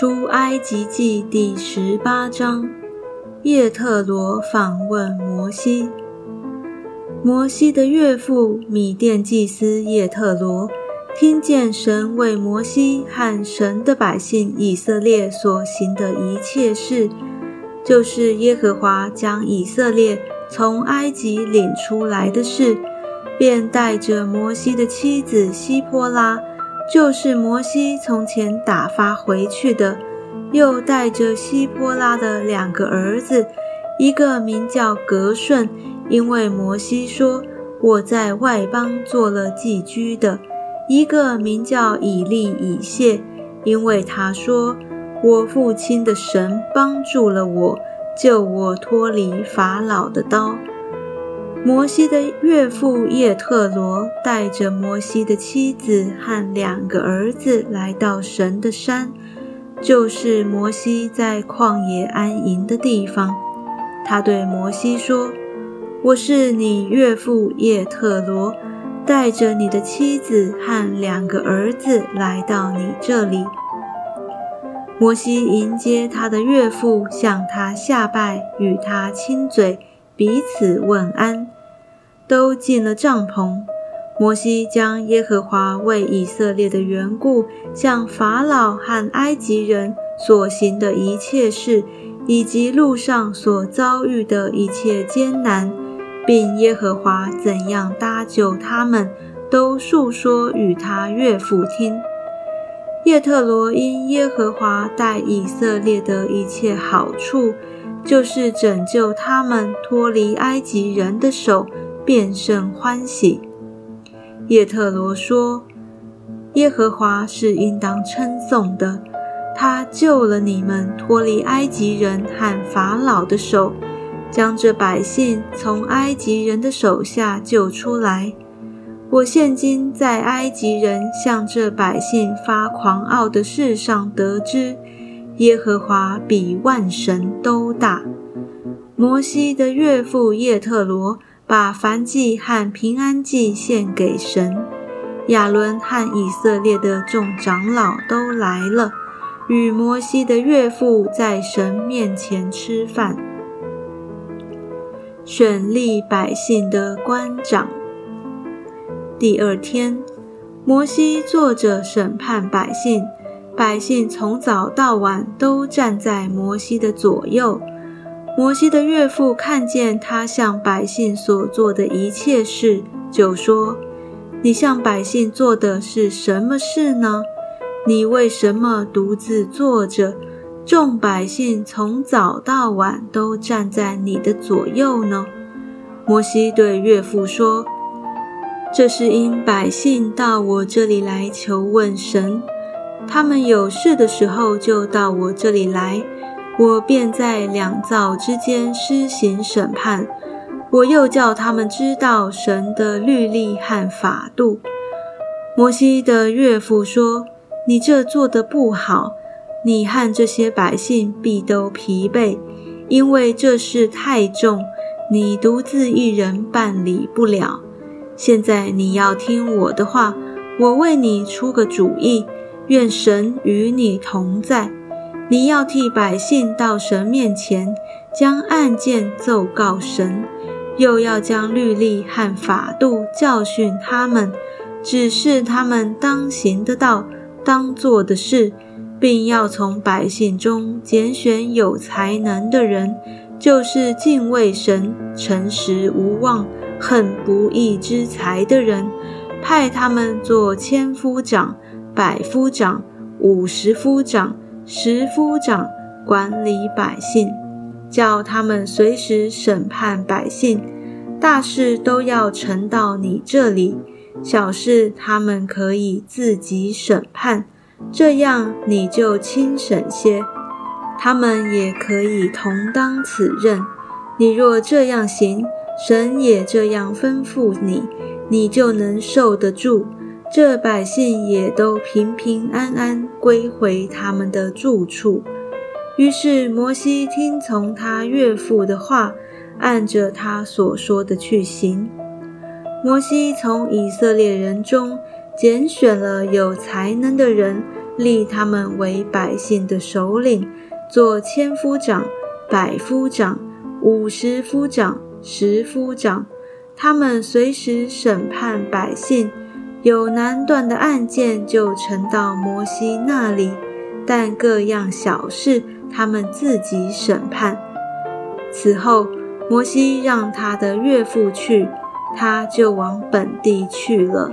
出埃及记第十八章，叶特罗访问摩西。摩西的岳父米甸祭司叶特罗听见神为摩西和神的百姓以色列所行的一切事，就是耶和华将以色列从埃及领出来的事，便带着摩西的妻子希波拉。就是摩西从前打发回去的，又带着希波拉的两个儿子，一个名叫格顺，因为摩西说我在外邦做了寄居的；一个名叫以利以谢，因为他说我父亲的神帮助了我，救我脱离法老的刀。摩西的岳父叶特罗带着摩西的妻子和两个儿子来到神的山，就是摩西在旷野安营的地方。他对摩西说：“我是你岳父叶特罗，带着你的妻子和两个儿子来到你这里。”摩西迎接他的岳父，向他下拜，与他亲嘴。彼此问安，都进了帐篷。摩西将耶和华为以色列的缘故向法老和埃及人所行的一切事，以及路上所遭遇的一切艰难，并耶和华怎样搭救他们，都述说与他岳父听。叶特罗因耶和华待以色列的一切好处。就是拯救他们脱离埃及人的手，便甚欢喜。叶特罗说：“耶和华是应当称颂的，他救了你们脱离埃及人和法老的手，将这百姓从埃及人的手下救出来。我现今在埃及人向这百姓发狂傲的事上得知。”耶和华比万神都大。摩西的岳父叶特罗把燔祭和平安祭献给神。亚伦和以色列的众长老都来了，与摩西的岳父在神面前吃饭。选立百姓的官长。第二天，摩西坐着审判百姓。百姓从早到晚都站在摩西的左右。摩西的岳父看见他向百姓所做的一切事，就说：“你向百姓做的是什么事呢？你为什么独自坐着？众百姓从早到晚都站在你的左右呢？”摩西对岳父说：“这是因百姓到我这里来求问神。”他们有事的时候，就到我这里来，我便在两造之间施行审判。我又叫他们知道神的律例和法度。摩西的岳父说：“你这做的不好，你和这些百姓必都疲惫，因为这事太重，你独自一人办理不了。现在你要听我的话，我为你出个主意。”愿神与你同在。你要替百姓到神面前，将案件奏告神，又要将律例和法度教训他们，指示他们当行的道、当做的事，并要从百姓中拣选有才能的人，就是敬畏神、诚实无妄、恨不义之财的人，派他们做千夫长。百夫长、五十夫长、十夫长管理百姓，叫他们随时审判百姓。大事都要呈到你这里，小事他们可以自己审判，这样你就轻省些。他们也可以同当此任。你若这样行，神也这样吩咐你，你就能受得住。这百姓也都平平安安归回他们的住处。于是摩西听从他岳父的话，按着他所说的去行。摩西从以色列人中拣选了有才能的人立他们为百姓的首领，做千夫长、百夫长、五十夫长、十夫长。他们随时审判百姓，有难断的案件就呈到摩西那里，但各样小事他们自己审判。此后，摩西让他的岳父去，他就往本地去了。